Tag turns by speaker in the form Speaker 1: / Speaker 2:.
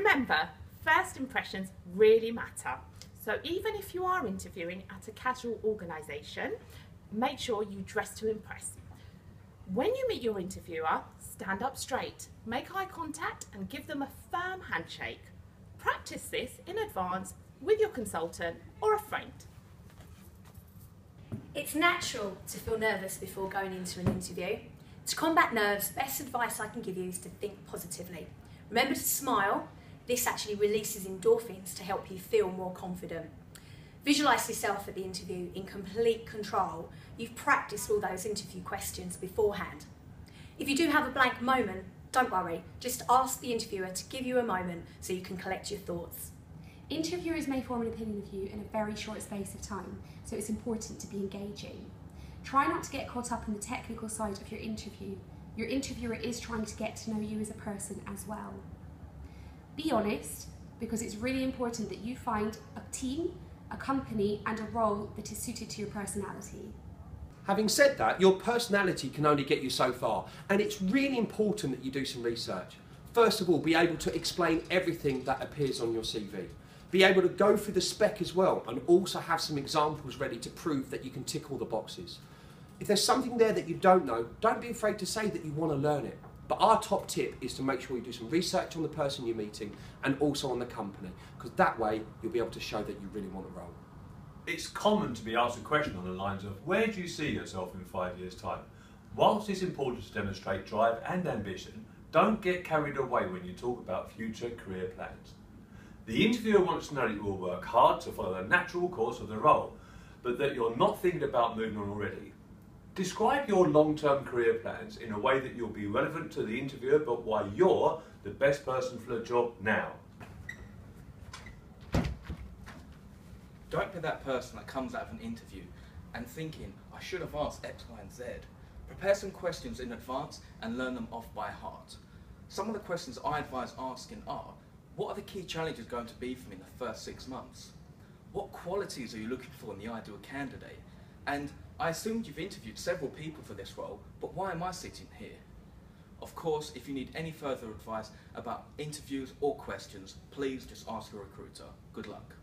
Speaker 1: Remember, first impressions really matter. So even if you are interviewing at a casual organisation, make sure you dress to impress. When you meet your interviewer, stand up straight, make eye contact and give them a firm handshake. Practice this in advance with your consultant or a friend.
Speaker 2: It's natural to feel nervous before going into an interview. To combat nerves, best advice I can give you is to think positively. Remember to smile. This actually releases endorphins to help you feel more confident. Visualise yourself at the interview in complete control. You've practiced all those interview questions beforehand. If you do have a blank moment, don't worry. Just ask the interviewer to give you a moment so you can collect your thoughts.
Speaker 3: Interviewers may form an opinion of you in a very short space of time, so it's important to be engaging. Try not to get caught up in the technical side of your interview. Your interviewer is trying to get to know you as a person as well. Be honest, because it's really important that you find a team a company and a role that is suited to your personality.
Speaker 4: Having said that, your personality can only get you so far, and it's really important that you do some research. First of all, be able to explain everything that appears on your CV. Be able to go through the spec as well, and also have some examples ready to prove that you can tick all the boxes. If there's something there that you don't know, don't be afraid to say that you want to learn it. But our top tip is to make sure you do some research on the person you're meeting and also on the company, because that way you'll be able to show that you really want the role.
Speaker 5: It's common to be asked a question on the lines of, where do you see yourself in five years' time? Whilst it's important to demonstrate drive and ambition, don't get carried away when you talk about future career plans. The interviewer wants to know that you will work hard to follow the natural course of the role, but that you're not thinking about moving on already. Describe your long-term career plans in a way that you'll be relevant to the interviewer, but why you're the best person for the job now.
Speaker 6: Don't be that person that comes out of an interview and thinking, I should have asked X, Y, and Z. Prepare some questions in advance and learn them off by heart. Some of the questions I advise asking are, what are the key challenges going to be for me in the first six months? What qualities are you looking for in the ideal candidate? And I assumed you've interviewed several people for this role, but why am I sitting here? Of course, if you need any further advice about interviews or questions, please just ask your recruiter. Good luck.